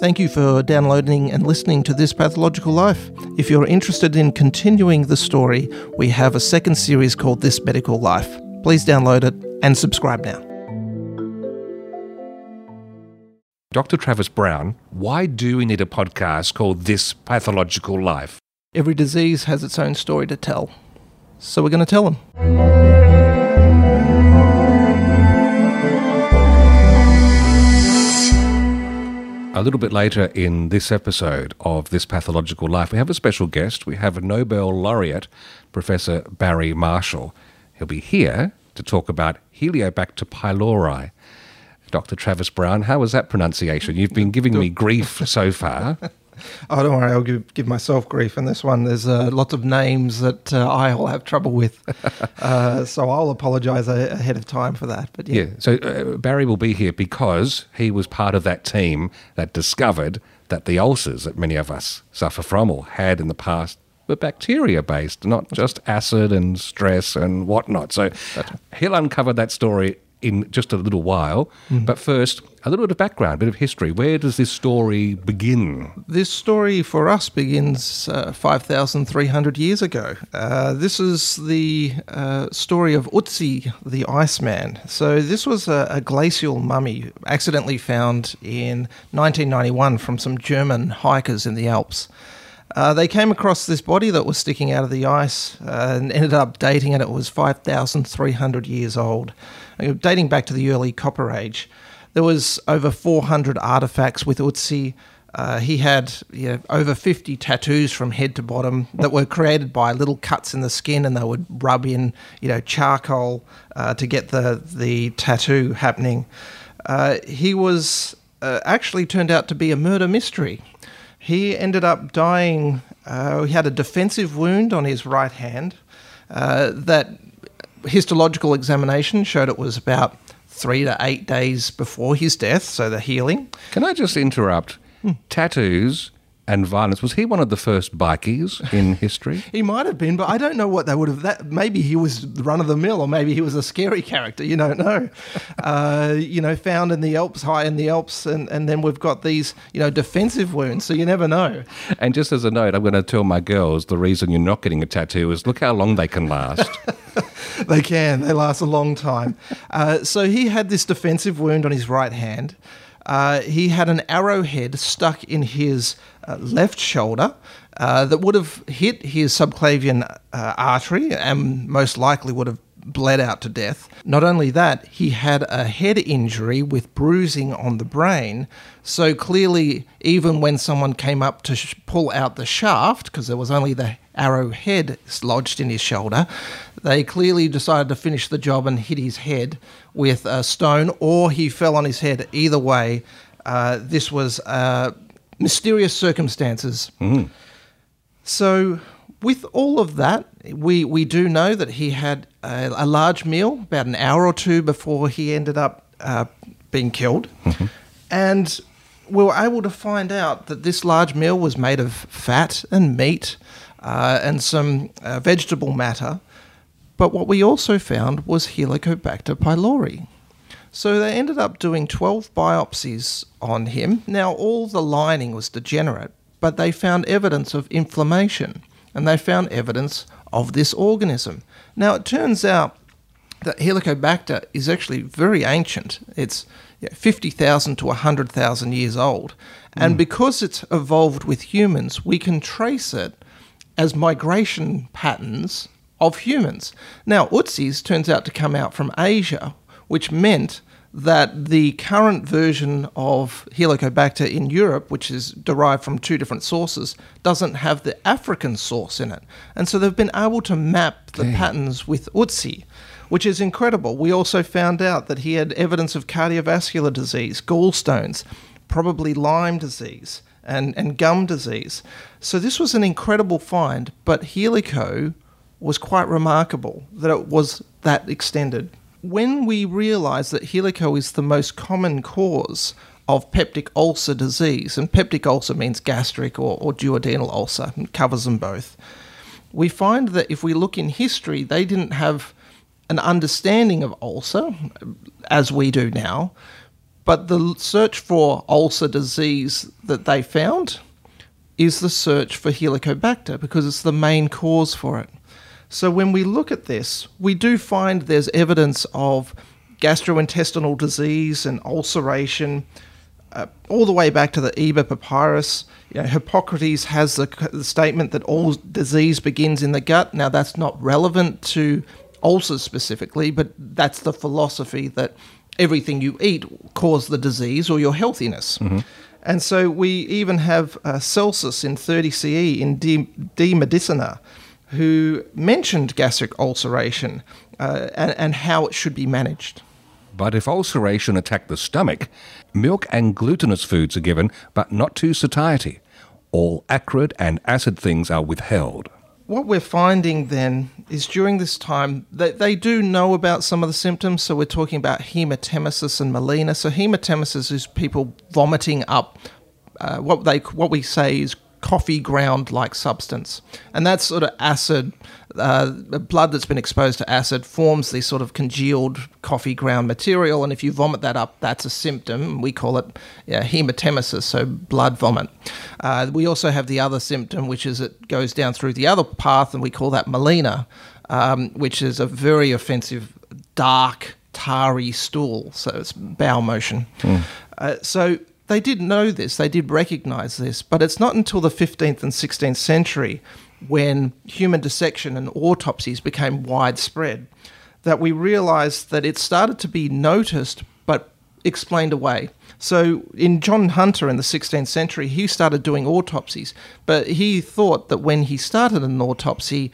Thank you for downloading and listening to This Pathological Life. If you're interested in continuing the story, we have a second series called This Medical Life. Please download it and subscribe now. Dr. Travis Brown, why do we need a podcast called This Pathological Life? Every disease has its own story to tell. So we're going to tell them. A little bit later in this episode of This Pathological Life, we have a special guest. We have a Nobel laureate, Professor Barry Marshall. He'll be here to talk about Helicobacter pylori. Dr. Travis Brown, how was that pronunciation? You've been giving me grief so far. Oh, don't worry, I'll give, give myself grief in this one. There's uh, lots of names that uh, I'll have trouble with. Uh, so I'll apologise a- ahead of time for that. But yeah. Yeah, so uh, Barry will be here because he was part of that team that discovered that the ulcers that many of us suffer from or had in the past were bacteria based, not just acid and stress and whatnot. So he'll uncover that story in just a little while. But first, a little bit of background, a bit of history. Where does this story begin? This story for us begins uh, 5,300 years ago. Uh, this is the uh, story of Ötzi, the Iceman. So, this was a, a glacial mummy accidentally found in 1991 from some German hikers in the Alps. Uh, they came across this body that was sticking out of the ice uh, and ended up dating it. It was 5,300 years old, uh, dating back to the early Copper Age. There was over 400 artifacts with Ötzi. Uh, he had you know, over 50 tattoos from head to bottom that were created by little cuts in the skin, and they would rub in, you know, charcoal uh, to get the the tattoo happening. Uh, he was actually turned out to be a murder mystery. He ended up dying. Uh, he had a defensive wound on his right hand uh, that histological examination showed it was about three to eight days before his death, so the healing. Can I just interrupt? Tattoos and violence. Was he one of the first bikies in history? He might have been, but I don't know what they would have. That maybe he was run of the mill, or maybe he was a scary character. You don't know. uh, you know, found in the Alps, high in the Alps, and, and then we've got these, you know, defensive wounds. So you never know. And just as a note, I'm going to tell my girls the reason you're not getting a tattoo is look how long they can last. they can. They last a long time. Uh, so he had this defensive wound on his right hand. Uh, he had an arrowhead stuck in his left shoulder uh, that would have hit his subclavian uh, artery and most likely would have bled out to death. Not only that, he had a head injury with bruising on the brain. So clearly, even when someone came up to sh- pull out the shaft, because there was only the arrowhead lodged in his shoulder, they clearly decided to finish the job and hit his head with a stone, or he fell on his head. Either way, uh, this was uh, mysterious circumstances. So, with all of that, we, we do know that he had a, a large meal about an hour or two before he ended up uh, being killed. And we were able to find out that this large meal was made of fat and meat uh, and some uh, vegetable matter. But what we also found was Helicobacter pylori. So they ended up doing 12 biopsies on him. Now, all the lining was degenerate, but they found evidence of inflammation and they found evidence of this organism. Now, it turns out that Helicobacter is actually very ancient. It's 50,000 to 100,000 years old. And hmm. because it's evolved with humans, we can trace it as migration patterns of humans. Now, Utsis turns out to come out from Asia, which meant that the current version of Helicobacter in Europe, which is derived from two different sources, doesn't have the African source in it. And so they've been able to map the patterns with Ötzi, which is incredible. We also found out that he had evidence of cardiovascular disease, gallstones, probably Lyme disease, and, and gum disease. So this was an incredible find, but Helico was quite remarkable that it was that extended. When we realize that helico is the most common cause of peptic ulcer disease, and peptic ulcer means gastric or, or duodenal ulcer, and covers them both, we find that if we look in history, they didn't have an understanding of ulcer as we do now, But the search for ulcer disease that they found is the search for Helicobacter because it's the main cause for it. So when we look at this, we do find there's evidence of gastrointestinal disease and ulceration, uh, all the way back to the Eber Papyrus. You know, Hippocrates has the, the statement that all disease begins in the gut. Now, that's not relevant to ulcers specifically, but that's the philosophy that everything you eat causes the disease or your healthiness. And so we even have uh, Celsus in 30 CE in De, De Medicina, who mentioned gastric ulceration uh, and, and how it should be managed. But if ulceration attacked the stomach, milk and glutinous foods are given, but not to satiety. All acrid and acid things are withheld. What we're finding then is during this time, they, they do know about some of the symptoms. So we're talking about hematemesis and melena. So hematemesis is people vomiting up uh, what they what we say is coffee ground like substance, and that sort of acid. Uh, blood that's been exposed to acid forms this sort of congealed coffee ground material, and if you vomit that up, that's a symptom. We call it yeah, hematemesis, so blood vomit. Uh, we also have the other symptom, which is it goes down through the other path, and we call that melena, um, which is a very offensive, dark, tarry stool. So it's bowel motion. Uh, so they did know this, they did recognize this, but it's not until the 15th and 16th century when human dissection and autopsies became widespread that we realized that it started to be noticed but explained away. So, in John Hunter in the 16th century, he started doing autopsies, but he thought that when he started an autopsy,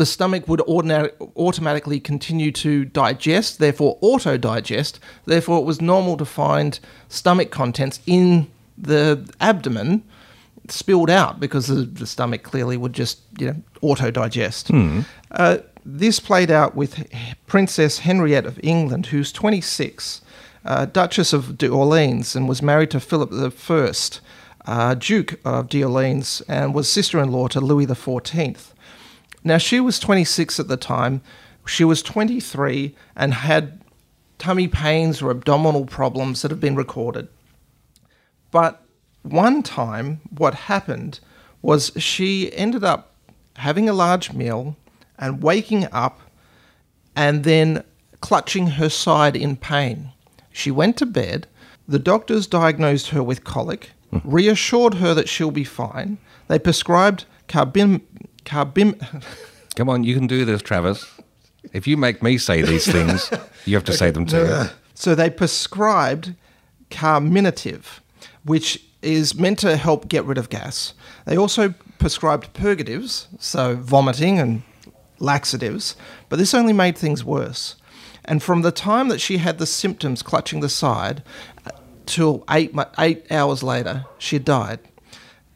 the stomach would ordinary, automatically continue to digest, therefore auto digest. Therefore, it was normal to find stomach contents in the abdomen spilled out because the, the stomach clearly would just you know auto digest. Uh, this played out with Princess Henriette of England, who's 26, uh, Duchess of d'Orleans, and was married to Philip I, uh, Duke of d'Orleans, and was sister-in-law to Louis XIV. Now, she was 26 at the time. She was 23 and had tummy pains or abdominal problems that have been recorded. But one time, what happened was she ended up having a large meal and waking up and then clutching her side in pain. She went to bed. The doctors diagnosed her with colic, hmm. reassured her that she'll be fine. They prescribed carbim, carbim, Come on, you can do this, Travis. If you make me say these things, you have to say them too. So they prescribed carminative, which is meant to help get rid of gas. They also prescribed purgatives, so vomiting and laxatives, but this only made things worse. And from the time that she had the symptoms clutching the side uh, till eight, eight hours later, she died.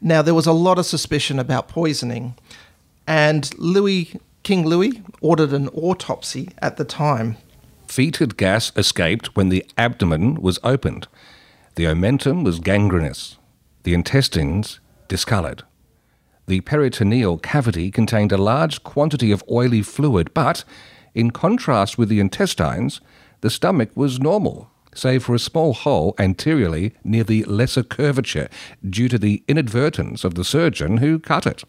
Now, there was a lot of suspicion about poisoning, and Louis, King Louis ordered an autopsy at the time. Fetid gas escaped when the abdomen was opened. The omentum was gangrenous. The intestines discoloured. The peritoneal cavity contained a large quantity of oily fluid, but, in contrast with the intestines, the stomach was normal, save for a small hole anteriorly near the lesser curvature due to the inadvertence of the surgeon who cut it.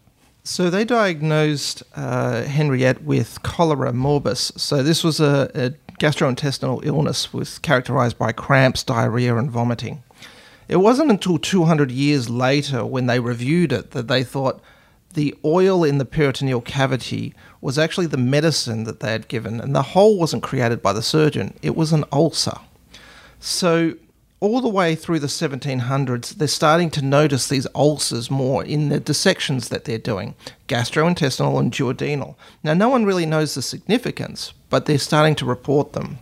So they diagnosed uh, Henriette with cholera morbus. So this was a, a gastrointestinal illness was characterized by cramps, diarrhea, and vomiting. It wasn't until 200 years later when they reviewed it that they thought the oil in the peritoneal cavity was actually the medicine that they had given, and the hole wasn't created by the surgeon, it was an ulcer. So, all the way through the 1700s, they're starting to notice these ulcers more in the dissections that they're doing gastrointestinal and duodenal. Now, no one really knows the significance, but they're starting to report them.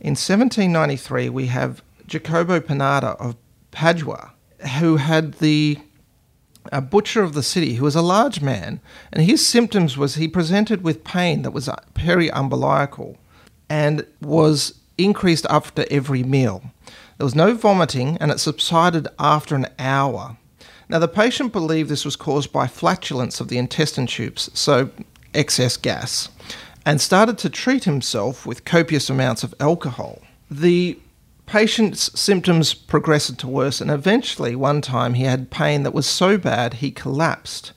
In 1793, we have Jacobo Panada of Padua, who had the a butcher of the city who was a large man, and his symptoms was he presented with pain that was uh, periumbilical and was increased after every meal. There was no vomiting, and it subsided after an hour. Now, the patient believed this was caused by flatulence of the intestine tubes, so excess gas, and started to treat himself with copious amounts of alcohol. The patient's symptoms progressed to worse, and eventually, one time, he had pain that was so bad he collapsed.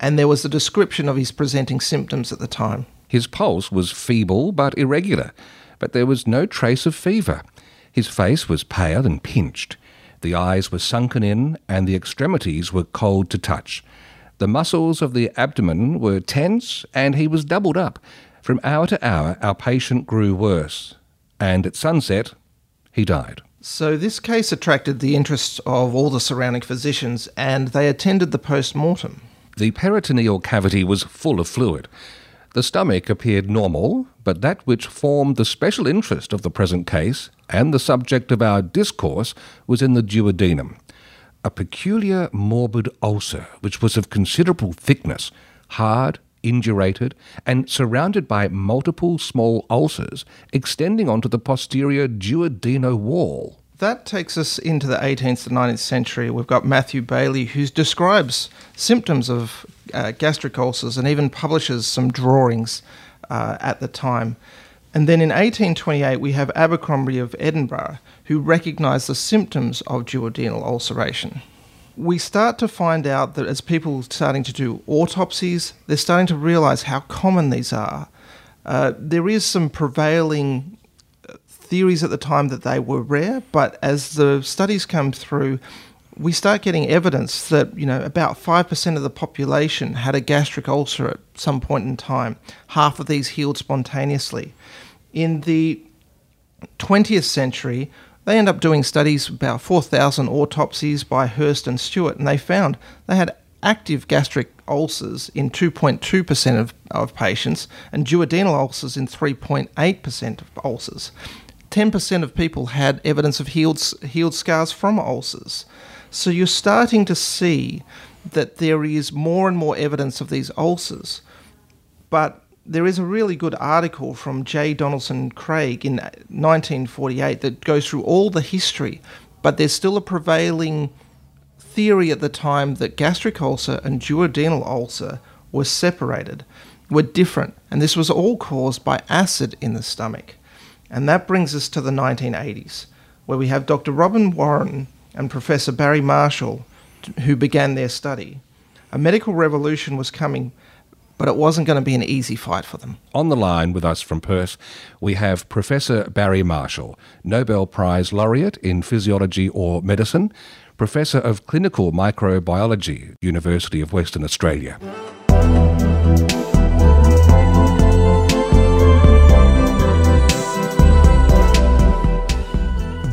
And there was a description of his presenting symptoms at the time. His pulse was feeble but irregular, but there was no trace of fever. His face was pale and pinched. The eyes were sunken in, and the extremities were cold to touch. The muscles of the abdomen were tense, and he was doubled up. From hour to hour, our patient grew worse, and at sunset, he died. So, this case attracted the interest of all the surrounding physicians, and they attended the post mortem. The peritoneal cavity was full of fluid. The stomach appeared normal, but that which formed the special interest of the present case and the subject of our discourse was in the duodenum. A peculiar morbid ulcer, which was of considerable thickness, hard, indurated, and surrounded by multiple small ulcers extending onto the posterior duodenal wall. That takes us into the 18th to 19th century. We've got Matthew Baillie, who describes symptoms of uh, gastric ulcers and even publishes some drawings uh, at the time. And then in 1828, we have Abercrombie of Edinburgh, who recognised the symptoms of duodenal ulceration. We start to find out that as people starting to do autopsies, they're starting to realise how common these are. Uh, there is some prevailing theories at the time that they were rare, but as the studies come through, we start getting evidence that you know about five percent of the population had a gastric ulcer at some point in time. Half of these healed spontaneously. In the 20th century, they end up doing studies about 4,000 autopsies by Hurst and Stewart, and they found they had active gastric ulcers in 2.2% of, of patients and duodenal ulcers in 3.8% of ulcers. 10% of people had evidence of healed, healed scars from ulcers. So you're starting to see that there is more and more evidence of these ulcers. But there is a really good article from J. Donaldson Craig in 1948 that goes through all the history, but there's still a prevailing theory at the time that gastric ulcer and duodenal ulcer were separated, were different, and this was all caused by acid in the stomach. And that brings us to the 1980s, where we have Dr. Robin Warren and Professor Barry Marshall who began their study. A medical revolution was coming, but it wasn't going to be an easy fight for them. On the line with us from Perth, we have Professor Barry Marshall, Nobel Prize laureate in physiology or medicine, Professor of Clinical Microbiology, University of Western Australia.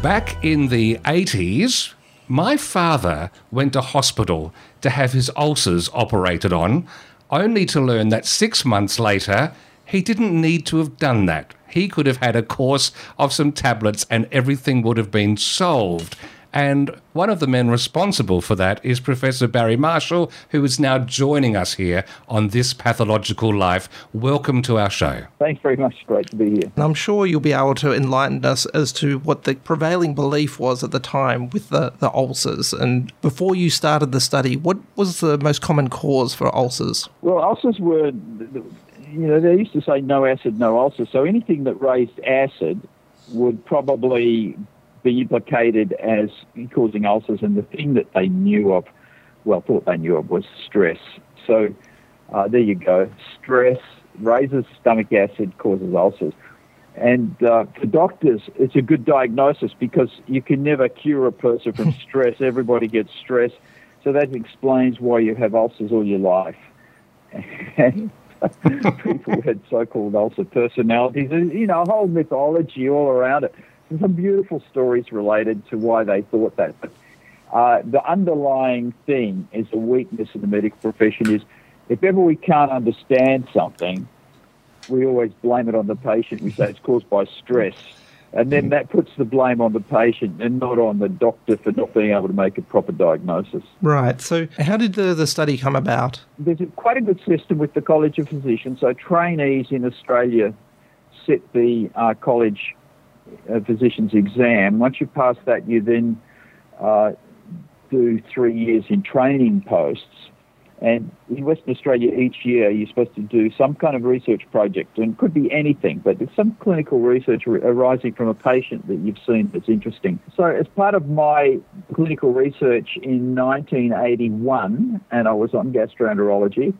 Back in the 80s, my father went to hospital to have his ulcers operated on, only to learn that six months later, he didn't need to have done that. He could have had a course of some tablets and everything would have been solved. And one of the men responsible for that is Professor Barry Marshall, who is now joining us here on This Pathological Life. Welcome to our show. Thanks very much. Great to be here. And I'm sure you'll be able to enlighten us as to what the prevailing belief was at the time with the, the ulcers. And before you started the study, what was the most common cause for ulcers? Well, ulcers were, you know, they used to say no acid, no ulcer. So anything that raised acid would probably be implicated as causing ulcers. And the thing that they knew of, well, thought they knew of, was stress. So uh, there you go. Stress raises stomach acid, causes ulcers. And uh, for doctors, it's a good diagnosis because you can never cure a person from stress. Everybody gets stress. So that explains why you have ulcers all your life. And people had so called ulcer personalities, and, you know, a whole mythology all around it some beautiful stories related to why they thought that. But uh, the underlying thing is a weakness in the medical profession is if ever we can't understand something, we always blame it on the patient. We say it's caused by stress. And then that puts the blame on the patient and not on the doctor for not being able to make a proper diagnosis. Right. So, how did the, the study come about? There's a, quite a good system with the College of Physicians. So, trainees in Australia set the uh, college a physician's exam. Once you pass that, you then uh, do three years in training posts. And in Western Australia, each year you're supposed to do some kind of research project, and it could be anything, but there's some clinical research arising from a patient that you've seen that's interesting. So, as part of my clinical research in 1981, and I was on gastroenterology,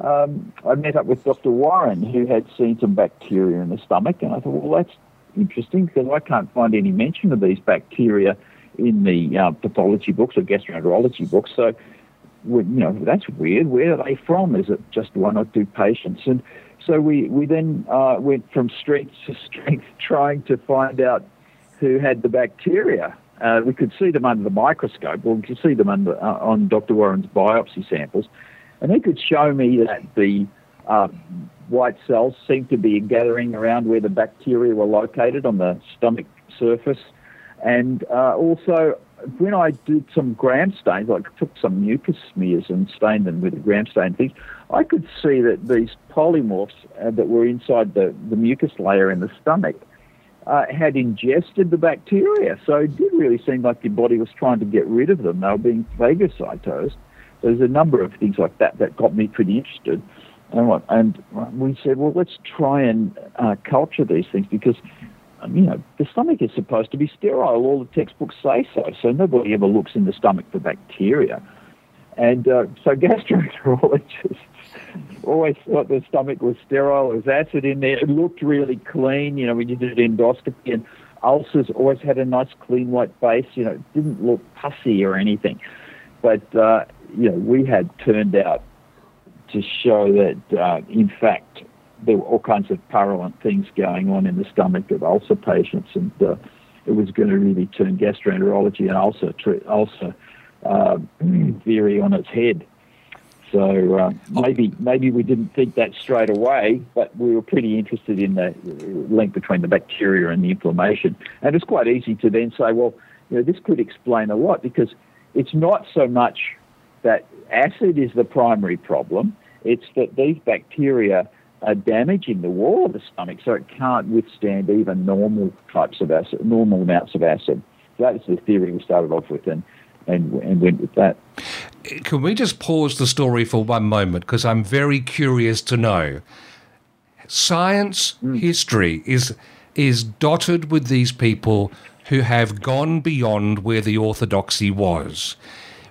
um, I met up with Dr. Warren, who had seen some bacteria in the stomach, and I thought, well, that's interesting because I can't find any mention of these bacteria in the uh, pathology books or gastroenterology books. So you know, that's weird. Where are they from? Is it just one or two patients? And so we, we then uh, went from strength to strength trying to find out who had the bacteria. Uh, we could see them under the microscope, or we could see them under, uh, on Dr. Warren's biopsy samples. And he could show me that the uh, white cells seemed to be gathering around where the bacteria were located on the stomach surface. And uh, also, when I did some gram stains, like took some mucus smears and stained them with a gram stain thing, I could see that these polymorphs uh, that were inside the, the mucus layer in the stomach uh, had ingested the bacteria. So it did really seem like your body was trying to get rid of them. They were being phagocytosed. There's a number of things like that that got me pretty interested. And, what, and we said, well, let's try and uh, culture these things because um, you know, the stomach is supposed to be sterile. All the textbooks say so. So nobody ever looks in the stomach for bacteria. And uh, so gastroenterologists always thought the stomach was sterile. There was acid in there. It looked really clean. You know, we did an endoscopy and ulcers always had a nice clean white base. You know, it didn't look pussy or anything. But, uh, you know, we had turned out to show that, uh, in fact, there were all kinds of purulent things going on in the stomach of ulcer patients, and uh, it was going to really turn gastroenterology and ulcer ulcer uh, theory on its head. So uh, maybe maybe we didn't think that straight away, but we were pretty interested in the link between the bacteria and the inflammation. And it's quite easy to then say, well, you know, this could explain a lot because it's not so much that acid is the primary problem; it's that these bacteria are damaging the wall of the stomach so it can't withstand even normal types of acid, normal amounts of acid. So that's the theory we started off with and, and, and went with that. Can we just pause the story for one moment? Because I'm very curious to know. Science mm. history is is dotted with these people who have gone beyond where the orthodoxy was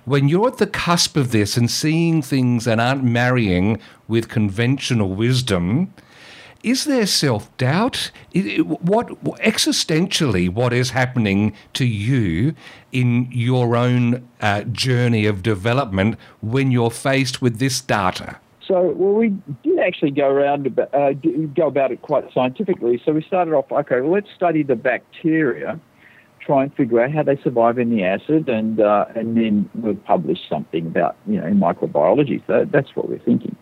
when you're at the cusp of this and seeing things that aren't marrying with conventional wisdom, is there self doubt? What existentially, what is happening to you in your own uh, journey of development when you're faced with this data? So, well, we did actually go around uh, go about it quite scientifically. So we started off, okay, well, let's study the bacteria try and figure out how they survive in the acid, and uh, and then we'll publish something about you know in microbiology. So that's what we're thinking.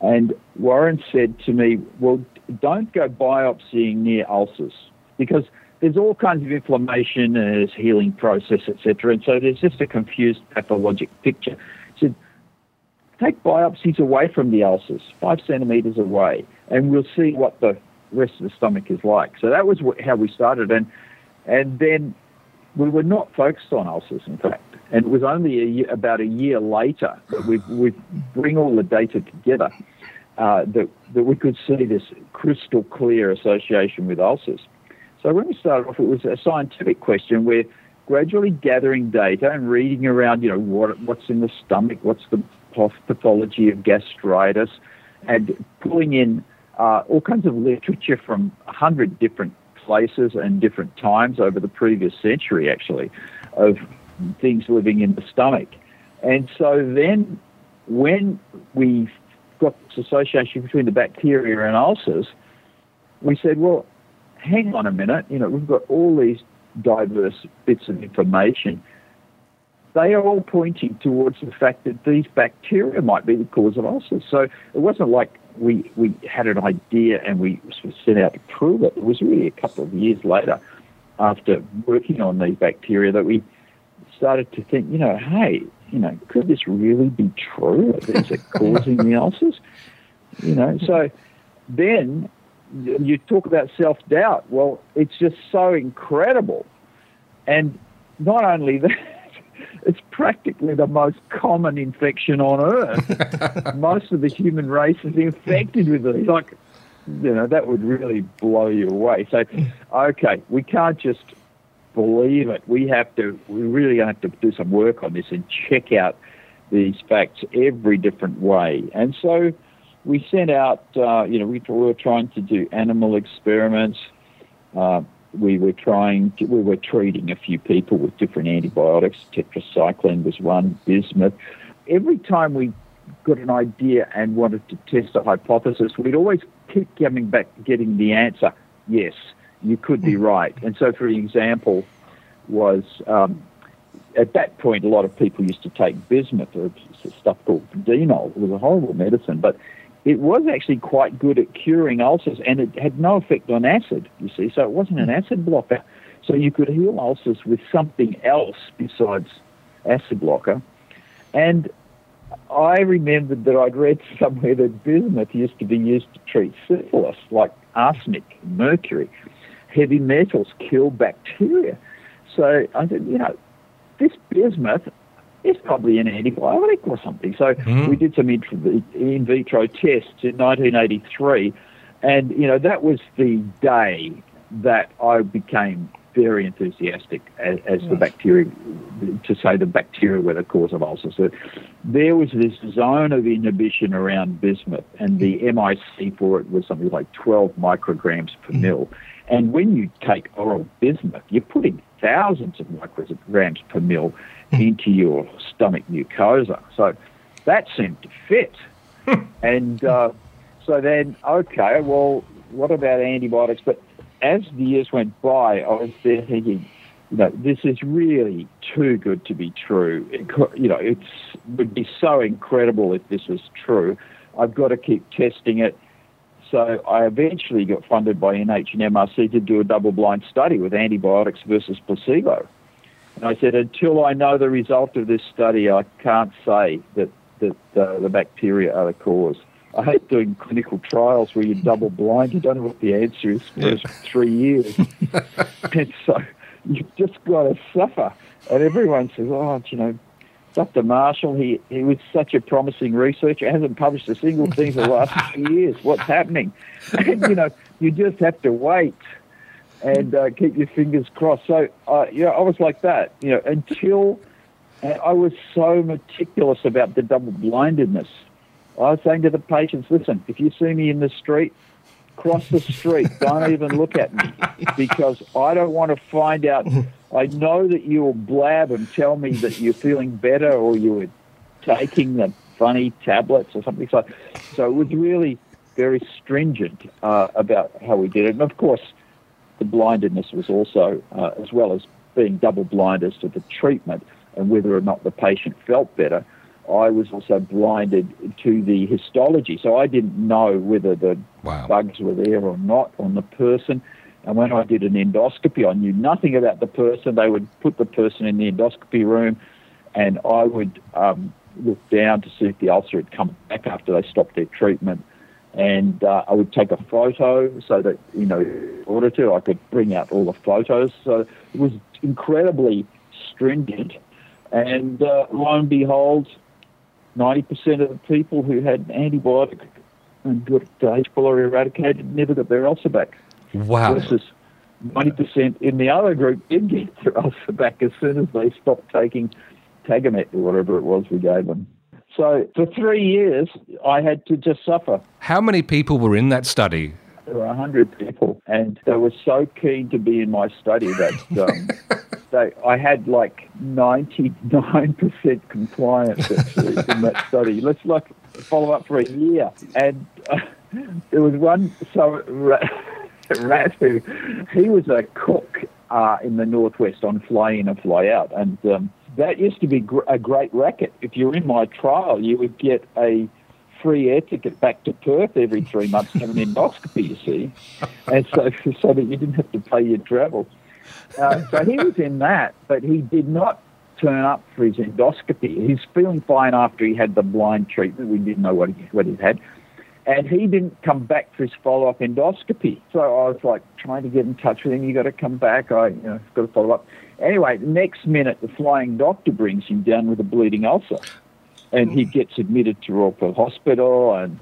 And Warren said to me, "Well, don't go biopsying near ulcers because there's all kinds of inflammation and there's healing process, etc. And so there's just a confused pathologic picture." He said, "Take biopsies away from the ulcers, five centimeters away, and we'll see what the rest of the stomach is like." So that was how we started, and and then we were not focused on ulcers, in fact. And it was only a year, about a year later that we, we bring all the data together uh, that, that we could see this crystal clear association with ulcers. So when we started off, it was a scientific question. We're gradually gathering data and reading around, you know, what, what's in the stomach, what's the pathology of gastritis, and pulling in uh, all kinds of literature from a hundred different places and different times over the previous century, actually, of things living in the stomach. And so then when we got this association between the bacteria and ulcers, we said, well, hang on a minute, you know, we've got all these diverse bits of information. They are all pointing towards the fact that these bacteria might be the cause of ulcers. So it wasn't like we, we had an idea and we set out to prove it. It was really a couple of years later, after working on these bacteria, that we started to think, you know, hey, you know, could this really be true? Is it causing the ulcers? You know, so then you talk about self doubt. Well, it's just so incredible. And not only that, it's practically the most common infection on earth. most of the human race is infected with it. Like, you know, that would really blow you away. So, okay, we can't just believe it. We have to, we really have to do some work on this and check out these facts every different way. And so we sent out, uh, you know, we were trying to do animal experiments. Uh, we were trying, to, we were treating a few people with different antibiotics. Tetracycline was one, bismuth. Every time we got an idea and wanted to test a hypothesis, we'd always keep coming back, getting the answer, yes, you could be right. And so, for example, was um, at that point, a lot of people used to take bismuth or stuff called Denol. It was a horrible medicine, but it was actually quite good at curing ulcers and it had no effect on acid, you see. So it wasn't an hmm. acid blocker. So you could heal ulcers with something else besides acid blocker. And I remembered that I'd read somewhere that bismuth used to be used to treat syphilis, like arsenic, mercury. Heavy metals kill bacteria. So I said, you know, this bismuth is probably an antibiotic or something. So mm. we did some in vitro tests in 1983, and you know that was the day that I became very enthusiastic as, as the bacteria, to say the bacteria were the cause of ulcers. So there was this zone of inhibition around bismuth, and the MIC for it was something like 12 micrograms per mm. mil. And when you take oral bismuth, you're putting thousands of micrograms per mil into your stomach mucosa. So that seemed to fit. Hmm. and uh, so then, okay, well, what about antibiotics? But as the years went by, I was there thinking, you know, this is really too good to be true. It, you know, it would be so incredible if this was true. I've got to keep testing it. So I eventually got funded by NH and MRC to do a double-blind study with antibiotics versus placebo. And I said, until I know the result of this study, I can't say that, that uh, the bacteria are the cause. I hate doing clinical trials where you're double blind. You don't know what the answer is for yeah. three years. and so you've just got to suffer. And everyone says, oh, you know, Dr. Marshall, he, he was such a promising researcher, hasn't published a single thing for the last few years. What's happening? And, you know, you just have to wait and uh, keep your fingers crossed. So, uh, you know, I was like that, you know, until I was so meticulous about the double blindedness. I was saying to the patients, listen, if you see me in the street, cross the street. don't even look at me because I don't want to find out I know that you'll blab and tell me that you're feeling better or you were taking the funny tablets or something. So, so it was really very stringent uh, about how we did it. And of course, the blindedness was also, uh, as well as being double blind as to the treatment and whether or not the patient felt better, I was also blinded to the histology. So I didn't know whether the wow. bugs were there or not on the person. And when I did an endoscopy, I knew nothing about the person. They would put the person in the endoscopy room, and I would um, look down to see if the ulcer had come back after they stopped their treatment. And uh, I would take a photo so that, you know, in order to, I could bring out all the photos. So it was incredibly stringent. And uh, lo and behold, 90% of the people who had antibiotic and got H. pylori eradicated never got their ulcer back. Wow. Versus 90% in the other group did get their ulcer back as soon as they stopped taking Tagamet or whatever it was we gave them. So for three years, I had to just suffer. How many people were in that study? There were 100 people, and they were so keen to be in my study that um, they, I had like 99% compliance actually in that study. Let's like follow up for a year. And uh, there was one, so Ratu, he was a cook uh, in the northwest on fly in and fly out, and um, that used to be gr- a great racket. If you were in my trial, you would get a free air ticket back to Perth every three months to have an endoscopy. You see, and so so that you didn't have to pay your travel. Uh, so he was in that, but he did not turn up for his endoscopy. He's feeling fine after he had the blind treatment. We didn't know what he what he had And he didn't come back for his follow up endoscopy. So I was like trying to get in touch with him. You got to come back. I, you know, got to follow up. Anyway, the next minute, the flying doctor brings him down with a bleeding ulcer, and he gets admitted to Royal Hospital and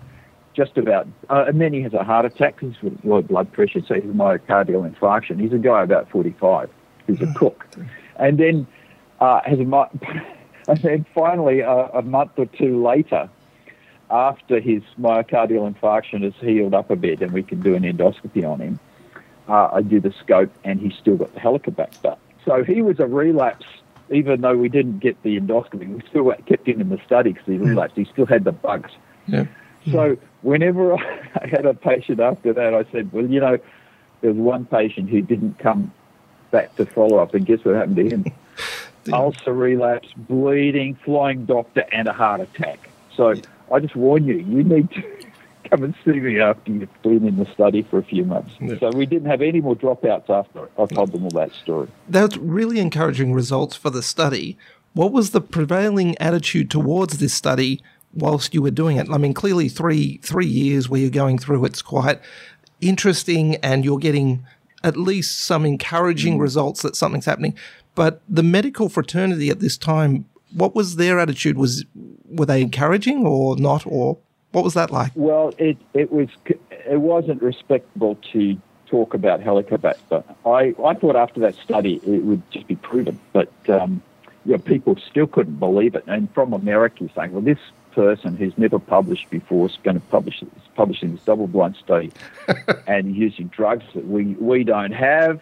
just about, uh, and then he has a heart attack because he's with low blood pressure, so he's a myocardial infarction. He's a guy about 45 who's a cook, and then uh, has a, and then finally uh, a month or two later, after his myocardial infarction has healed up a bit and we can do an endoscopy on him, uh, I do the scope and he's still got the helicobacter. So he was a relapse, even though we didn't get the endoscopy. We still kept him in the study because he relapsed. He still had the bugs. Yeah. So whenever I had a patient after that, I said, well, you know, there was one patient who didn't come back to follow up, and guess what happened to him? Ulcer relapse, bleeding, flying doctor, and a heart attack. So I just warn you, you need to come and see me after you've been in the study for a few months. Yeah. So we didn't have any more dropouts after I told them all that story. That's really encouraging results for the study. What was the prevailing attitude towards this study whilst you were doing it? I mean, clearly three three years where you're going through it's quite interesting and you're getting at least some encouraging mm. results that something's happening. But the medical fraternity at this time, what was their attitude? Was were they encouraging or not, or what was that like? Well, it, it was it wasn't respectable to talk about Helicobacter. I, I thought after that study it would just be proven, but um, you know, people still couldn't believe it. And from America, saying, well, this person who's never published before is going to publish is publishing this double-blind study and using drugs that we, we don't have.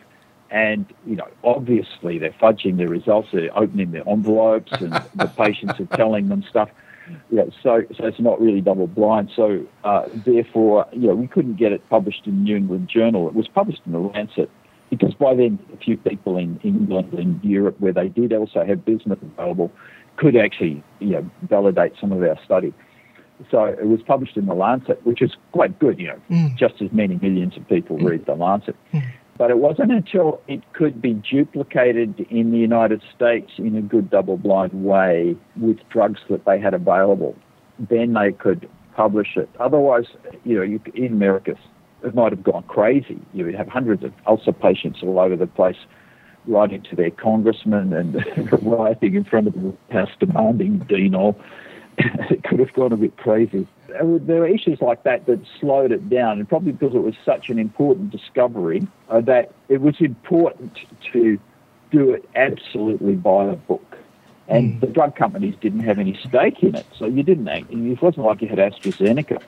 And, you know, obviously they're fudging the results. They're opening their envelopes and the patients are telling them stuff. Yeah, so, so it's not really double blind. So, uh, therefore, you know, we couldn't get it published in the New England Journal. It was published in the Lancet because by then a few people in England and Europe, where they did also have bismuth available, could actually, you know, validate some of our study. So it was published in the Lancet, which is quite good. You know, Mm. just as many millions of people read the Lancet. But it wasn't until it could be duplicated in the United States in a good double blind way with drugs that they had available, then they could publish it. Otherwise, you know, you, in America, it might have gone crazy. You would have hundreds of ulcer patients all over the place writing to their congressman and writing in front of the House demanding Denol. it could have gone a bit crazy. There were, issues like that that slowed it down, and probably because it was such an important discovery uh, that it was important to do it absolutely by the book. And the drug companies didn't have any stake in it, so you didn't. act- It wasn't like you had AstraZeneca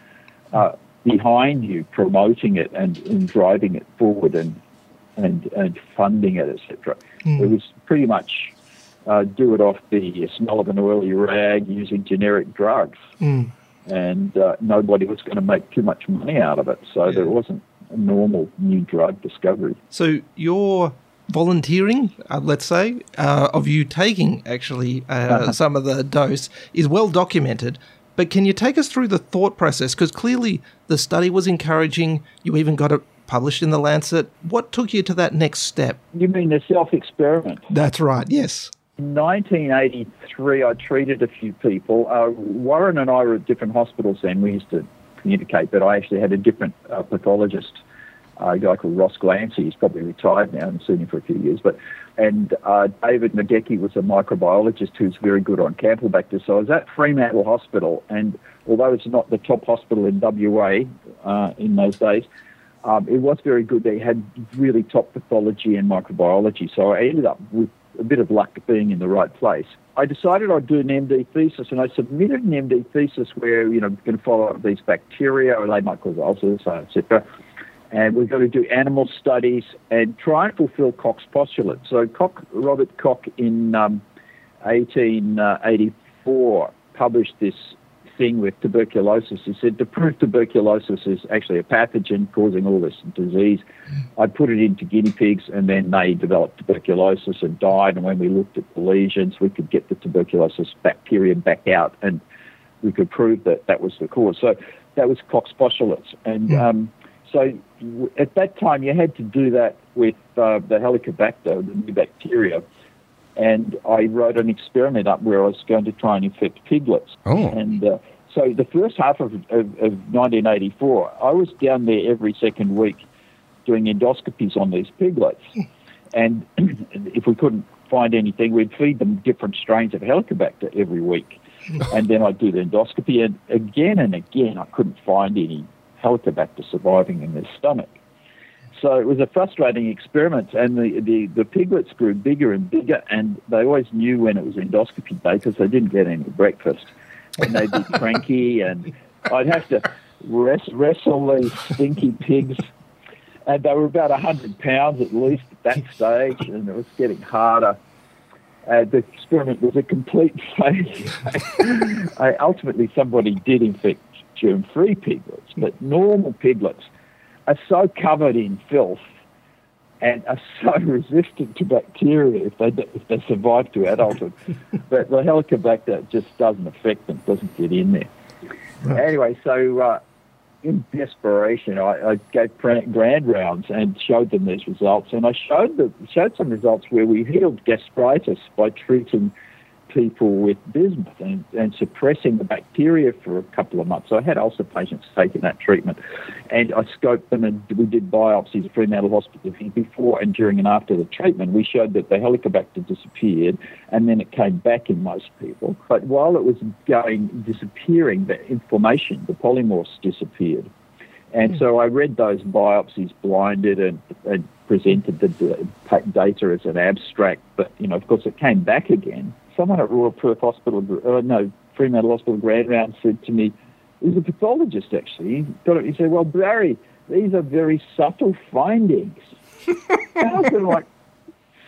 uh, behind you promoting it and, and driving it forward and and, and funding it, etc. It was pretty much uh, do it off the smell of an oily rag using generic drugs, Mm. And uh, nobody was going to make too much money out of it. So there wasn't a normal new drug discovery. So your volunteering, uh, let's say, uh, of you taking actually uh, some of the dose is well documented. But can you take us through the thought process? Because clearly the study was encouraging. You even got it published in the Lancet. What took you to that next step? You mean the self experiment? That's right. Yes. In 1983, I treated a few people. Uh, Warren and I were at different hospitals then. We used to communicate, but I actually had a different uh, pathologist, uh, a guy called Ross Glancy. He's probably retired now. Haven't seen him for a few years. But and uh, David McGechie was a microbiologist who's very good on Campylobacter. So I was at Fremantle Hospital, and although it's not the top hospital in WA uh, in those days, um, it was very good. They had really top pathology and microbiology. So I ended up with a bit of luck being in the right place. I decided I'd do an MD thesis, and I submitted an MD thesis where you know going to follow up these bacteria, or they might cause ulcers, etc. And we're going to do animal studies and try and fulfil Koch's postulate. So Koch, Robert Koch in um, 1884 published this thing with tuberculosis. He said to prove tuberculosis is actually a pathogen causing all this disease, I put it into guinea pigs and then they developed tuberculosis and died. And when we looked at the lesions, we could get the tuberculosis bacteria back out and we could prove that that was the cause. So that was Koch's postulates. And um, so w- at that time, you had to do that with uh, the Helicobacter, the new bacteria. And I wrote an experiment up where I was going to try and infect piglets. Oh. And uh, so the first half of, of, of 1984, I was down there every second week doing endoscopies on these piglets. And if we couldn't find anything, we'd feed them different strains of Helicobacter every week. and then I'd do the endoscopy, and again and again, I couldn't find any Helicobacter surviving in their stomach. So it was a frustrating experiment, and the, the, the piglets grew bigger and bigger, and they always knew when it was endoscopy day because they didn't get any breakfast. And they'd be cranky, and I'd have to rest, wrestle these stinky pigs. And they were about 100 pounds at least at that stage, and it was getting harder. Uh, the experiment was a complete failure. I, ultimately, somebody did infect germ-free piglets, but normal piglets are so covered in filth and are so resistant to bacteria if they if they survive to adulthood that the Helicobacter just doesn't affect them, doesn't get in there. Right. Anyway, so uh, in desperation, I, I gave grand rounds and showed them these results, and I showed the, showed some results where we healed gastritis by treating people with bismuth and, and suppressing the bacteria for a couple of months. So I had ulcer patients taking that treatment, and I scoped them and we did biopsies at Fremantle Hospital before and during and after the treatment. We showed that the Helicobacter disappeared, and then it came back in most people. But while it was going disappearing, the inflammation, the polymorphs disappeared. And hmm. so I read those biopsies blinded and, and presented the data as an abstract, but you know, of course, it came back again someone at Royal Perth Hospital, uh, no, Fremantle Hospital Grand Round said to me, he's a pathologist actually. He, got it, he said, well, Barry, these are very subtle findings. and I was like,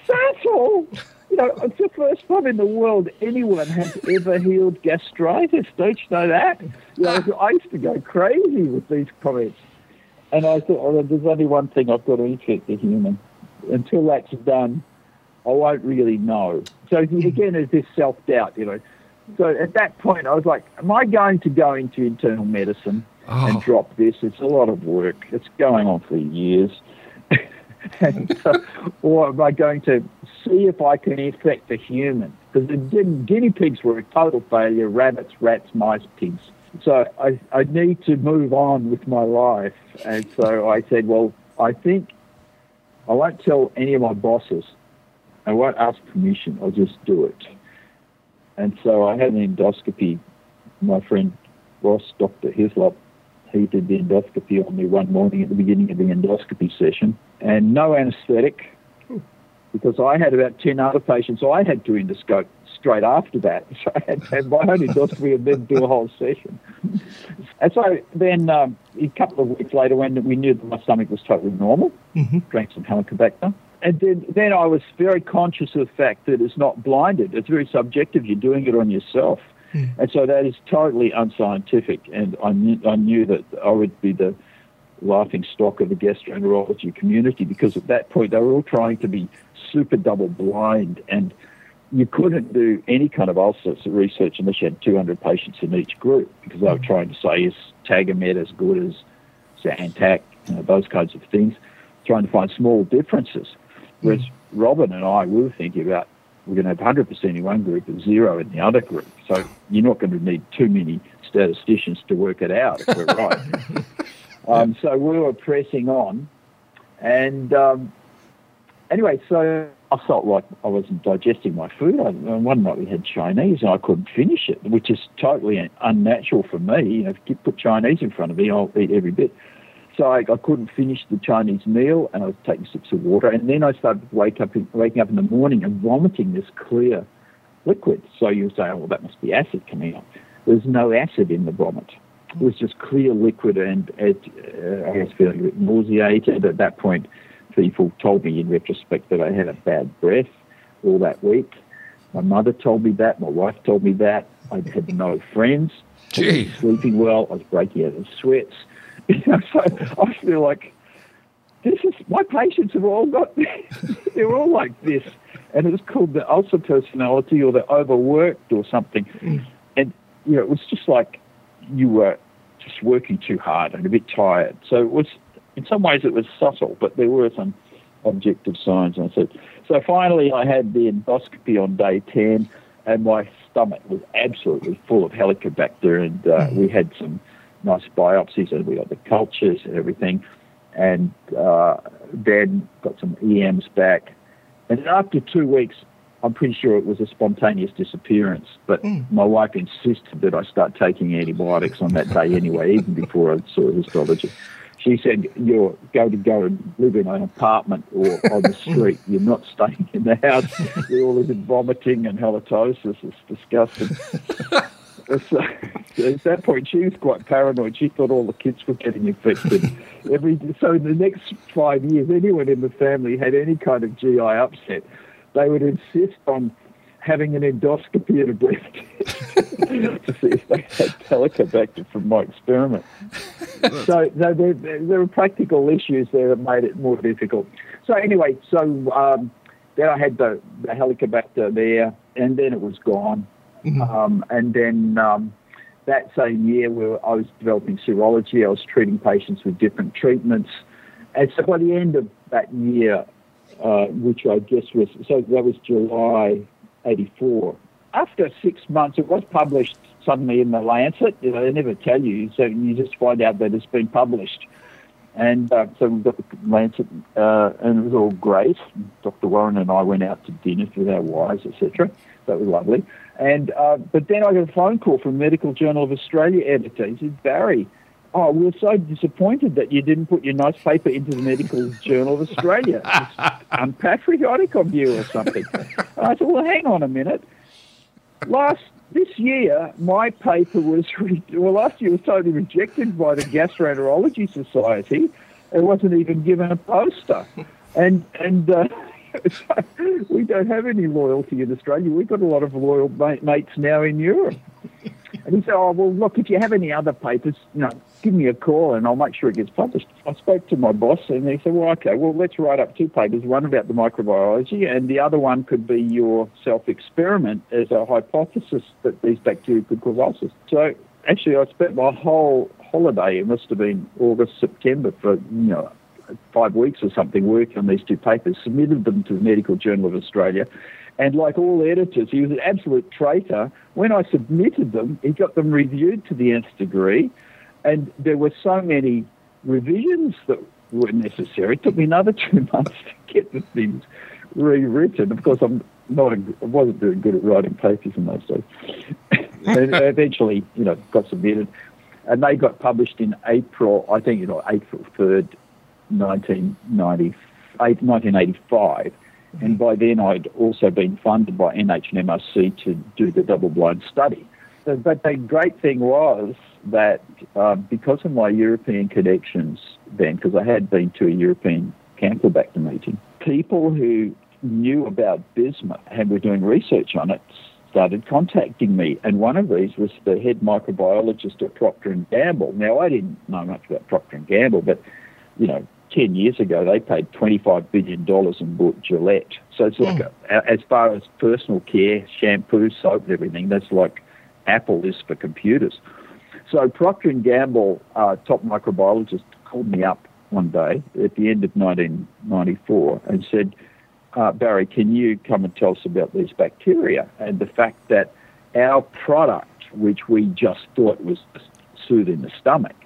subtle? You know, it's the first time in the world anyone has ever healed gastritis. Don't you know that? You know, I used to go crazy with these comments. And I thought, oh, there's only one thing I've got to infect the human. Until that's done, I won't really know. So again, there's this self doubt, you know. So at that point, I was like, am I going to go into internal medicine oh. and drop this? It's a lot of work. It's going on for years. and, uh, or am I going to see if I can infect a human? Because the guinea pigs were a total failure rabbits, rats, mice, pigs. So I, I need to move on with my life. And so I said, well, I think I won't tell any of my bosses I won't ask permission. I'll just do it. And so I had an endoscopy. My friend Ross, Dr. Hislop, he did the endoscopy on me one morning at the beginning of the endoscopy session, and no anaesthetic because I had about 10 other patients So I had to endoscope straight after that. So I had to have my own endoscopy and then do a whole session. and so then um, a couple of weeks later, when we knew that my stomach was totally normal, mm-hmm. drank some Helicobacter, and then, then I was very conscious of the fact that it's not blinded. It's very subjective. You're doing it on yourself. Mm. And so that is totally unscientific. And I knew, I knew that I would be the laughing stock of the gastroenterology community because at that point they were all trying to be super double blind and you couldn't do any kind of ulcer research unless you had 200 patients in each group because they were hmm. trying to say is Tagamet as good as Zantac, you know, those kinds of things, trying to find small differences. Whereas Robin and I, we were thinking about we're going to have 100% in one group and zero in the other group. So you're not going to need too many statisticians to work it out if we're right. um, so we were pressing on. And um, anyway, so I felt like I wasn't digesting my food. I, one night we had Chinese and I couldn't finish it, which is totally unnatural for me. You know, if you put Chinese in front of me, I'll eat every bit. So I, I, couldn't finish the Chinese meal, and I was taking sips of water. And then I started wake up in, waking up in the morning and vomiting this clear liquid. So you say, oh, well, that must be acid coming up. There's no acid in the vomit. It was just clear liquid, and it, uh, I was feeling a bit nauseated. At that point, people told me in retrospect that I had a bad breath all that week. My mother told me that. My wife told me that. I had no friends. Gee. sleeping well. I was breaking out in sweats. You know, so I feel like this is my patients have all got they're all like this, and it's called the ulcer personality or the overworked or something, mm. and you know it was just like you were just working too hard and a bit tired. So it was in some ways it was subtle, but there were some objective signs. And I said so. Finally, I had the endoscopy on day ten. and my stomach was absolutely full of Helicobacter, and uh, we had some nice biopsies, and we got the cultures and everything, and uh, then got some EMs back, and after two weeks, I'm pretty sure it was a spontaneous disappearance, but Mm. my wife insisted that I start taking antibiotics on that day anyway, even before I saw a histologist. She said, You're going to go and live in an apartment or on the street. You're not staying in the house. We all in vomiting and halitosis. It's disgusting. so, at that point, she was quite paranoid. She thought all the kids were getting infected. Every so in the next five years, anyone in the family had any kind of GI upset, they would insist on having an endoscopy and a breath to see if they had Helicobacter from my experiment. so, so there, there were practical issues there that made it more difficult. So anyway, so um, then I had the, the Helicobacter there, and then it was gone. Um, and then um, that same year, we were, I was developing serology. I was treating patients with different treatments. And so by the end of that year, uh, which I guess was, so that was July 84. After six months, it was published suddenly in the Lancet. You know, they never tell you, so you just find out that it's been published. And uh, so we got the Lancet, uh, and it was all great. Dr. Warren and I went out to dinner with our wives, etc. That was lovely. And uh, but then I got a phone call from Medical Journal of Australia editor. He said, Barry, oh, we're so disappointed that you didn't put your nice paper into the Medical Journal of Australia. It's unpatriotic of you or something. And I said, well, hang on a minute. Last this year, my paper was re- well. Last year was totally rejected by the Gastroenterology Society. It wasn't even given a poster, and and uh, we don't have any loyalty in Australia. We've got a lot of loyal mate, mates now in Europe. And he said, "Oh well, look, if you have any other papers, you know, give me a call and I'll make sure it gets published." I spoke to my boss and he said, "Well, okay, well, let's write up two papers. One about the microbiology, and the other one could be your self-experiment as a hypothesis that these bacteria could cause ulcers." So actually, I spent my whole holiday. It must have been August, September for you know five weeks or something working on these two papers. Submitted them to the Medical Journal of Australia. And like all editors, he was an absolute traitor. When I submitted them, he got them reviewed to the nth degree, and there were so many revisions that were necessary. It took me another two months to get the things rewritten. Of course, I'm not, a, I wasn't very good at writing papers in those days. and eventually, you know, got submitted, and they got published in April. I think you know April third, 1990, 1985. And by then, I'd also been funded by NH and MRC to do the double blind study. But the great thing was that um, because of my European connections then, because I had been to a European Campylobacter meeting, people who knew about bismuth and were doing research on it started contacting me. And one of these was the head microbiologist at Procter and Gamble. Now, I didn't know much about Procter and Gamble, but you know, 10 years ago, they paid $25 billion and bought Gillette. So it's like, a, as far as personal care, shampoo, soap, and everything, that's like Apple is for computers. So Procter & Gamble, uh, top microbiologist, called me up one day at the end of 1994 and said, uh, Barry, can you come and tell us about these bacteria and the fact that our product, which we just thought was soothing the stomach,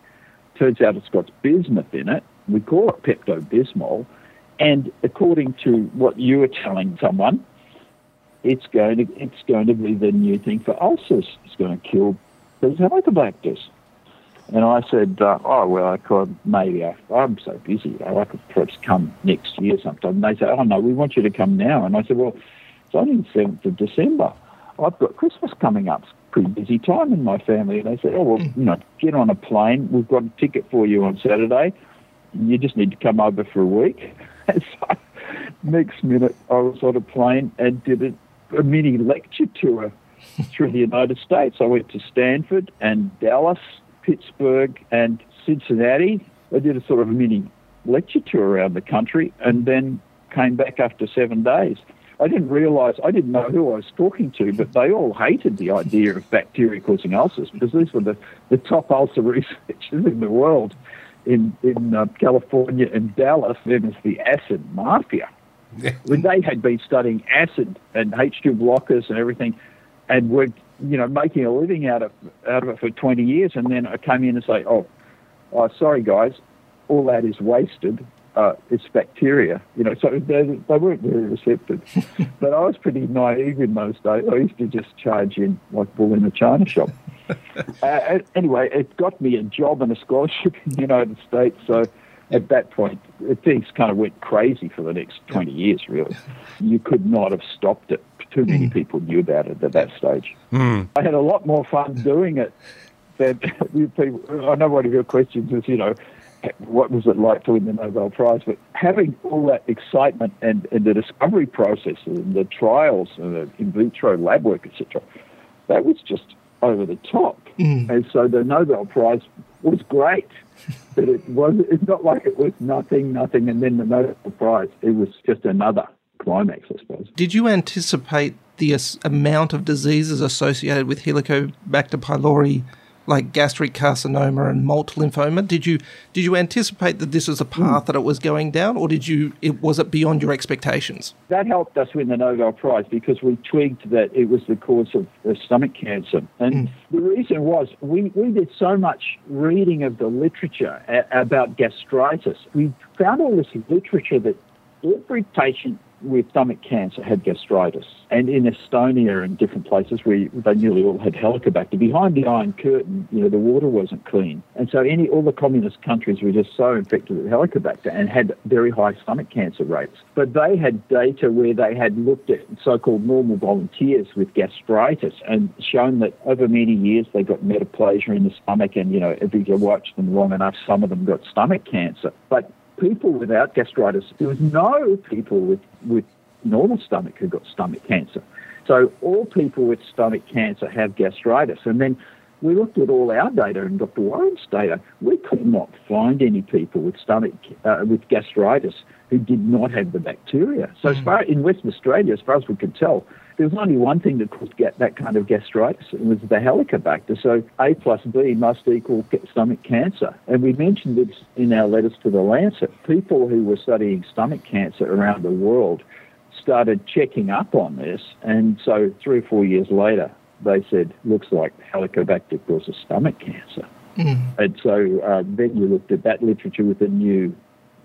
turns out it's got bismuth in it. We call it Pepto Bismol. And according to what you were telling someone, it's going to it's going to be the new thing for ulcers. It's going to kill these helicobacters. And I said, uh, oh, well, I could, maybe I, I'm so busy. I could perhaps come next year sometime. And they said, oh, no, we want you to come now. And I said, well, it's only the 7th of December. I've got Christmas coming up. It's a pretty busy time in my family. And they said, oh, well, you know, get on a plane. We've got a ticket for you on Saturday. You just need to come over for a week. So next minute, I was on a plane and did a, a mini lecture tour through the United States. I went to Stanford and Dallas, Pittsburgh, and Cincinnati. I did a sort of mini lecture tour around the country and then came back after seven days. I didn't realise, I didn't know who I was talking to, but they all hated the idea of bacteria causing ulcers because these were the, the top ulcer researchers in the world in, in uh, California and Dallas. Then it's the acid mafia. when they had been studying acid and H2 blockers and everything, and worked, you know, making a living out of out of it for 20 years, and then I came in and say, oh, oh, sorry guys, all that is wasted. Uh, it's bacteria, you know. So they, they weren't very receptive, but I was pretty naive in those days. I used to just charge in like bull in a china shop. uh, anyway, it got me a job and a scholarship in the United States. So at that point, things kind of went crazy for the next 20 years, really. You could not have stopped it. Too many hmm. people knew about it at that stage. Mm. I had a lot more fun doing it than people. I know one of your questions is, you know, what was it like to win the Nobel Prize? But having all that excitement and, and the discovery process and the trials and the in vitro lab work, etc., that was just over the top. Mm. And so the Nobel Prize was great, but it was it's not like it was nothing, nothing, and then the Nobel Prize. It was just another climax, I suppose. Did you anticipate the amount of diseases associated with Helicobacter pylori like gastric carcinoma and MALT lymphoma. Did you did you anticipate that this was a path mm. that it was going down, or did you it, was it beyond your expectations? That helped us win the Nobel Prize because we twigged that it was the cause of the stomach cancer, and mm. the reason was we we did so much reading of the literature a, about gastritis. We found all this literature that every patient with stomach cancer had gastritis. And in Estonia and different places where they nearly all had Helicobacter, behind the Iron Curtain, you know, the water wasn't clean. And so any all the communist countries were just so infected with Helicobacter and had very high stomach cancer rates. But they had data where they had looked at so-called normal volunteers with gastritis and shown that over many years they got metaplasia in the stomach and, you know, if you watched them long enough, some of them got stomach cancer. But people without gastritis, there was no people with, with normal stomach who got stomach cancer. So all people with stomach cancer have gastritis. And then we looked at all our data and Dr. Warren's data. We could not find any people with stomach uh, with gastritis who did not have the bacteria. So mm. as far in Western Australia, as far as we could tell, there was only one thing that could get that kind of gastritis, and it was the Helicobacter. So A plus B must equal stomach cancer. And we mentioned this in our letters to the Lancet. People who were studying stomach cancer around the world started checking up on this, and so three or four years later, they said, looks like Helicobacter causes stomach cancer. Mm. And so uh, then you looked at that literature with a new,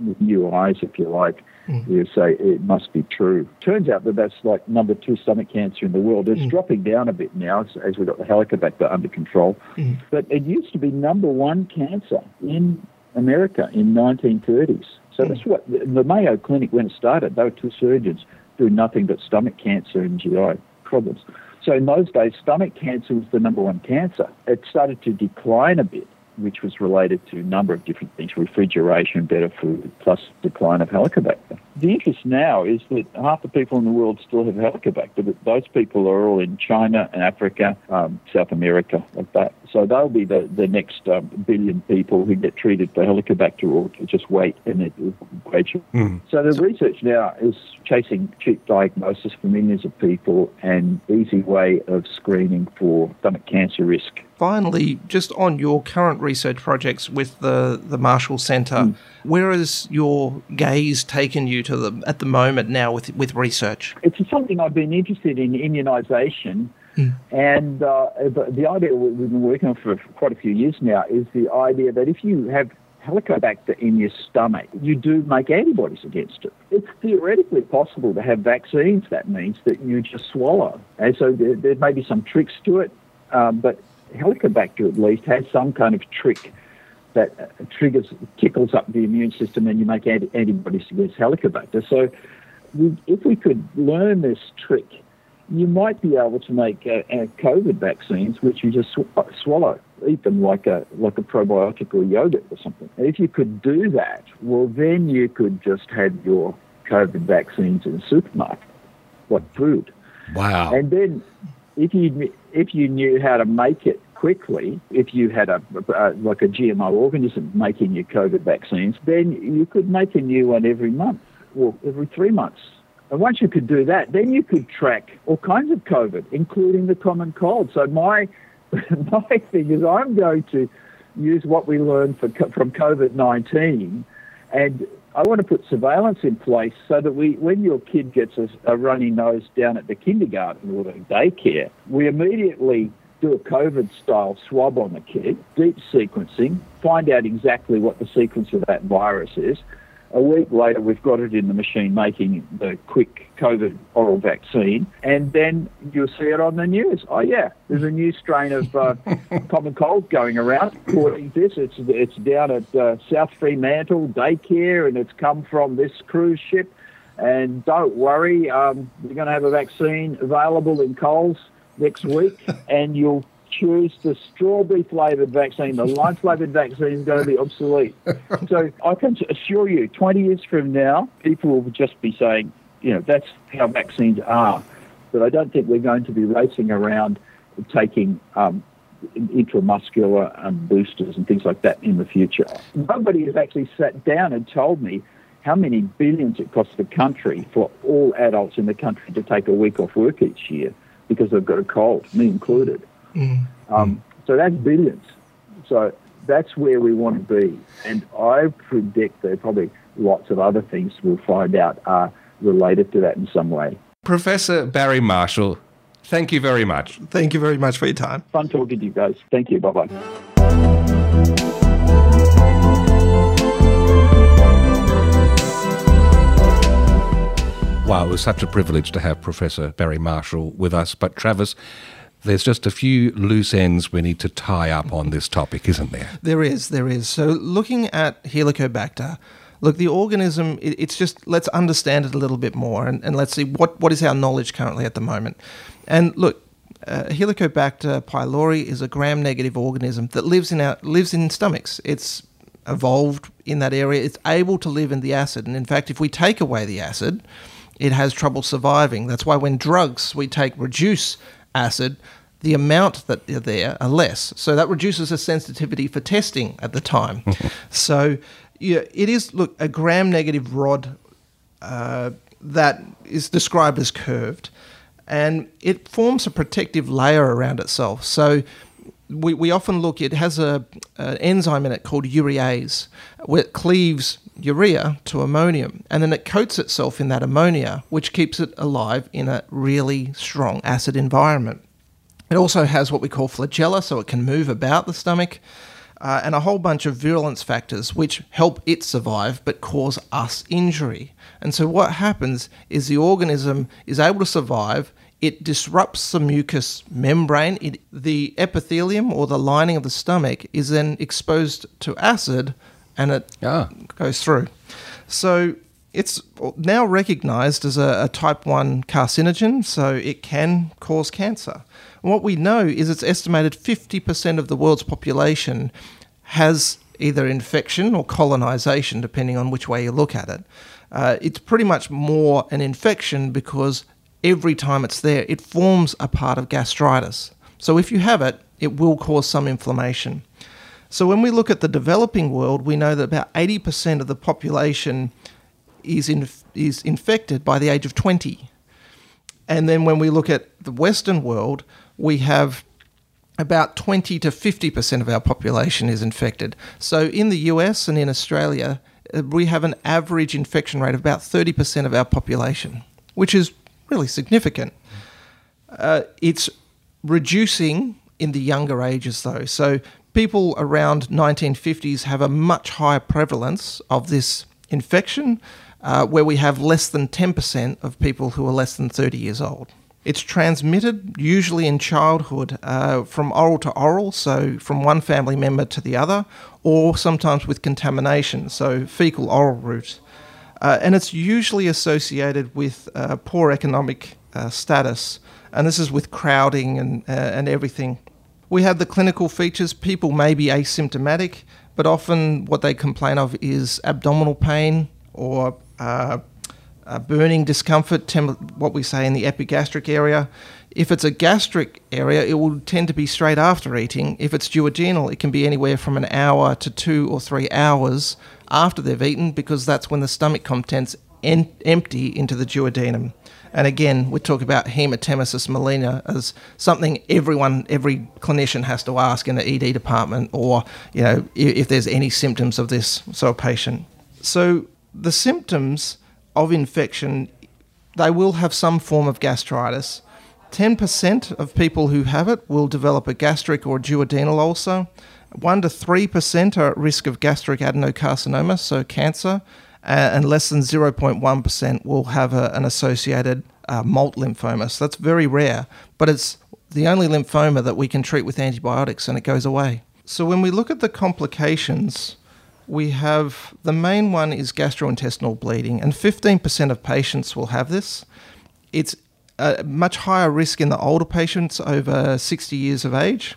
with new eyes, if you like, mm. you say it must be true. Turns out that that's like number two stomach cancer in the world. It's mm. dropping down a bit now as, as we've got the Helicobacter under control. Mm. But it used to be number one cancer in America in 1930s. So mm. that's what the Mayo Clinic, when it started, they were two surgeons doing nothing but stomach cancer and GI problems. So in those days, stomach cancer was the number one cancer. It started to decline a bit which was related to a number of different things, refrigeration, better food, plus decline of Helicobacter. The interest now is that half the people in the world still have Helicobacter, but those people are all in China and Africa, um, South America, like that. So they'll be the, the next um, billion people who get treated for Helicobacter or just wait and it will gradually. Mm. So the research now is chasing cheap diagnosis for millions of people and easy way of screening for stomach cancer risk finally, just on your current research projects with the, the Marshall Center, mm. where has your gaze taken you to the, at the moment now with, with research? It's something I've been interested in immunisation. Mm. And uh, the idea we've been working on for quite a few years now is the idea that if you have Helicobacter in your stomach, you do make antibodies against it. It's theoretically possible to have vaccines. That means that you just swallow. And so there, there may be some tricks to it, um, but Helicobacter at least has some kind of trick that triggers, tickles up the immune system and you make antibodies against Helicobacter. So we, if we could learn this trick, you might be able to make uh, uh, COVID vaccines, which you just sw- swallow, eat them like a like a probiotic or yogurt or something. And if you could do that, well, then you could just have your COVID vaccines in the supermarket, like food. Wow! And then if you if you knew how to make it quickly, if you had a, a, like a GMO organism making your COVID vaccines, then you could make a new one every month or every three months. And once you could do that, then you could track all kinds of COVID, including the common cold. So my my thing is, I'm going to use what we learned for, from COVID 19 and I want to put surveillance in place so that we, when your kid gets a, a runny nose down at the kindergarten or the daycare, we immediately do a COVID style swab on the kid, deep sequencing, find out exactly what the sequence of that virus is. A week later, we've got it in the machine making the quick COVID oral vaccine, and then you'll see it on the news. Oh yeah, there's a new strain of uh, common cold going around. According to this, it's it's down at uh, South Fremantle daycare, and it's come from this cruise ship. And don't worry, um, we're going to have a vaccine available in Coles next week, and you'll choose the strawberry flavoured vaccine. The lime flavoured vaccine is going to be obsolete. So I can assure you, 20 years from now, people will just be saying, you know, that's how vaccines are. But I don't think we're going to be racing around taking um, intramuscular um, boosters and things like that in the future. Nobody has actually sat down and told me how many billions it costs the country for all adults in the country to take a week off work each year because they've got a cold, me included. Mm. Um, so that's billions. So that's where we want to be. And I predict there are probably lots of other things we'll find out are related to that in some way. Professor Barry Marshall, thank you very much. Thank you very much for your time. Fun talking to you guys. Thank you. Bye bye. Wow, it was such a privilege to have Professor Barry Marshall with us. But Travis, there's just a few loose ends we need to tie up on this topic, isn't there? There is, there is. So, looking at Helicobacter, look, the organism, it's just let's understand it a little bit more and, and let's see what, what is our knowledge currently at the moment. And look, uh, Helicobacter pylori is a gram-negative organism that lives in our lives in stomachs. It's evolved in that area. It's able to live in the acid, and in fact, if we take away the acid, it has trouble surviving. That's why when drugs we take reduce acid, the amount that are there are less. So that reduces the sensitivity for testing at the time. so yeah, it is look a gram negative rod uh, that is described as curved, and it forms a protective layer around itself. So we, we often look, it has a, an enzyme in it called urease, where it cleaves urea to ammonium, and then it coats itself in that ammonia, which keeps it alive in a really strong acid environment. It also has what we call flagella, so it can move about the stomach, uh, and a whole bunch of virulence factors which help it survive but cause us injury. And so, what happens is the organism is able to survive. It disrupts the mucous membrane. It, the epithelium or the lining of the stomach is then exposed to acid and it ah. goes through. So it's now recognized as a, a, type 1 carcinogen, so it can cause cancer. And what we know is it's estimated 50% of the world's population has either infection or colonization, depending on which way you look at it. Uh, it's pretty much more an infection because every time it's there, it forms a part of gastritis. So if you have it, it will cause some inflammation. So when we look at the developing world, we know that about 80% of the population is, is infected by the age of 20. And then when we look at the Western world, we have about 20 to 50% of our population is infected. So in the US and in Australia, uh, we have an average infection rate of about 30% of our population, which is really significant. Uh, it's reducing in the younger ages, though. So people around 1950s have a much higher prevalence of this infection, uh, where we have less than 10% of people who are less than 30 years old. It's transmitted usually in childhood uh, from oral to oral, so from one family member to the other, or sometimes with contamination, so fecal oral route. Uh, and it's usually associated with uh, poor economic uh, status, and this is with crowding and, uh, and everything. We have the clinical features. People may be asymptomatic, but often what they complain of is abdominal pain or uh, burning discomfort, what we say in the epigastric area. If it's a gastric area, it will tend to be straight after eating. If it's duodenal, it can be anywhere from an hour to two or three hours after they've eaten because that's when the stomach contents en- empty into the duodenum. And again, we talk about hematemesis melena as something everyone, every clinician has to ask in the ED department, or you know, if, if there's any symptoms of this, so a patient. So the symptoms of infection, they will have some form of gastritis. 10% of people who have it will develop a gastric or duodenal ulcer. 1 to 3% are at risk of gastric adenocarcinoma, so cancer, and less than 0.1% will have a, an associated uh, MALT lymphoma. So that's very rare, but it's the only lymphoma that we can treat with antibiotics and it goes away. So when we look at the complications, we have the main one is gastrointestinal bleeding, and 15% of patients will have this. It's a much higher risk in the older patients over 60 years of age.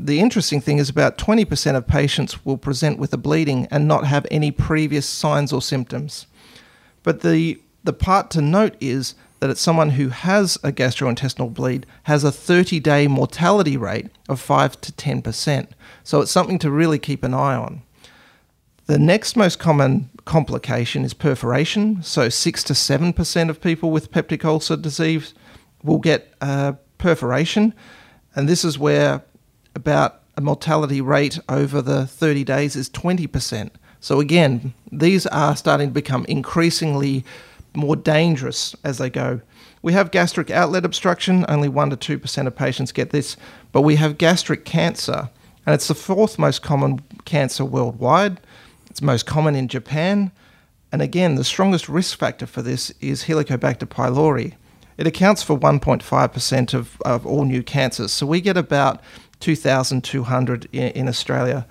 The interesting thing is about 20% of patients will present with a bleeding and not have any previous signs or symptoms. But the the part to note is that it's someone who has a gastrointestinal bleed has a 30 day mortality rate of 5 to 10%. So it's something to really keep an eye on. The next most common complication is perforation. So 6 to 7% of people with peptic ulcer disease will get uh, perforation. And this is where about a mortality rate over the 30 days is 20%. So again, these are starting to become increasingly more dangerous as they go. We have gastric outlet obstruction, only 1 to 2% of patients get this, but we have gastric cancer, and it's the fourth most common cancer worldwide. It's most common in Japan, and again, the strongest risk factor for this is Helicobacter pylori. It accounts for 1.5% of, of all new cancers, so we get about 2,200 in, in Australia.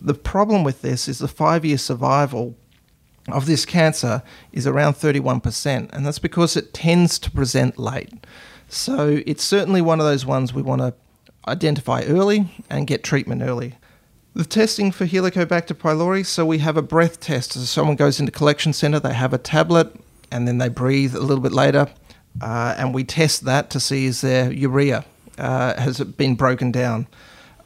The problem with this is the five year survival of this cancer is around 31%, and that's because it tends to present late. So it's certainly one of those ones we want to identify early and get treatment early. The testing for Helicobacter pylori, so we have a breath test. So someone goes into collection center, they have a tablet, and then they breathe a little bit later, uh, and we test that to see is there urea uh, has been broken down.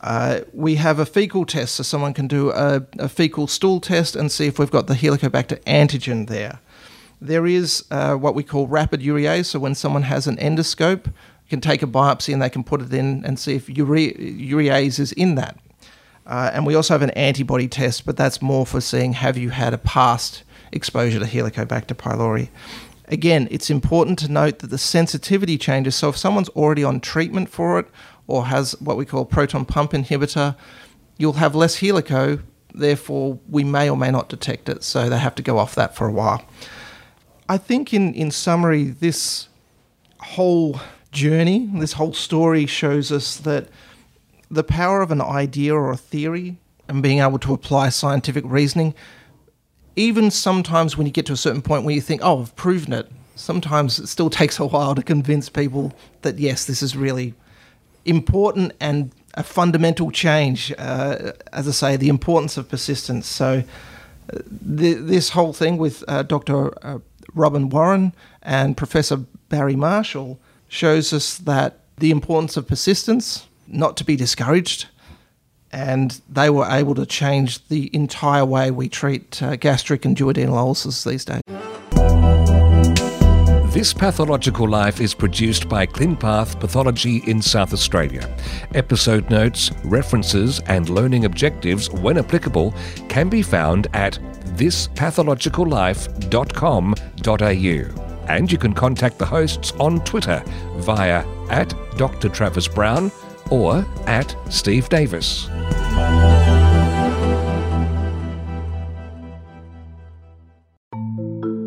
Uh, we have a fecal test, so someone can do a, a, fecal stool test and see if we've got the Helicobacter antigen there. There is uh, what we call rapid urease, so when someone has an endoscope, you can take a biopsy and they can put it in and see if ure- urease is in that. Uh, and we also have an antibody test, but that's more for seeing have you had a past exposure to Helicobacter pylori. Again, it's important to note that the sensitivity changes. So if someone's already on treatment for it or has what we call proton pump inhibitor, you'll have less helico, therefore we may or may not detect it, so they have to go off that for a while. I think in, in summary, this whole journey, this whole story shows us that the power of an idea or a theory and being able to apply scientific reasoning, even sometimes when you get to a certain point where you think, oh, I've proven it, sometimes it still takes a while to convince people that yes, this is really important and a fundamental change. Uh, as I say, the importance of persistence. So, uh, th- this whole thing with uh, Dr. Uh, Robin Warren and Professor Barry Marshall shows us that the importance of persistence, not to be discouraged, and they were able to change the entire way we treat uh, gastric and duodenal ulcers these days. This Pathological Life is produced by ClinPath Pathology in South Australia. Episode notes, references, and learning objectives, when applicable, can be found at thispathologicallife.com.au. And you can contact the hosts on Twitter via at Dr. Travis Brown or at Steve Davis.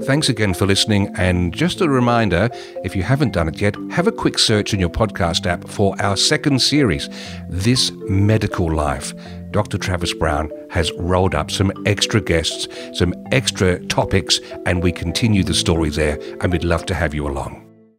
Thanks again for listening. And just a reminder if you haven't done it yet, have a quick search in your podcast app for our second series, This Medical Life. Dr. Travis Brown has rolled up some extra guests, some extra topics, and we continue the story there. And we'd love to have you along.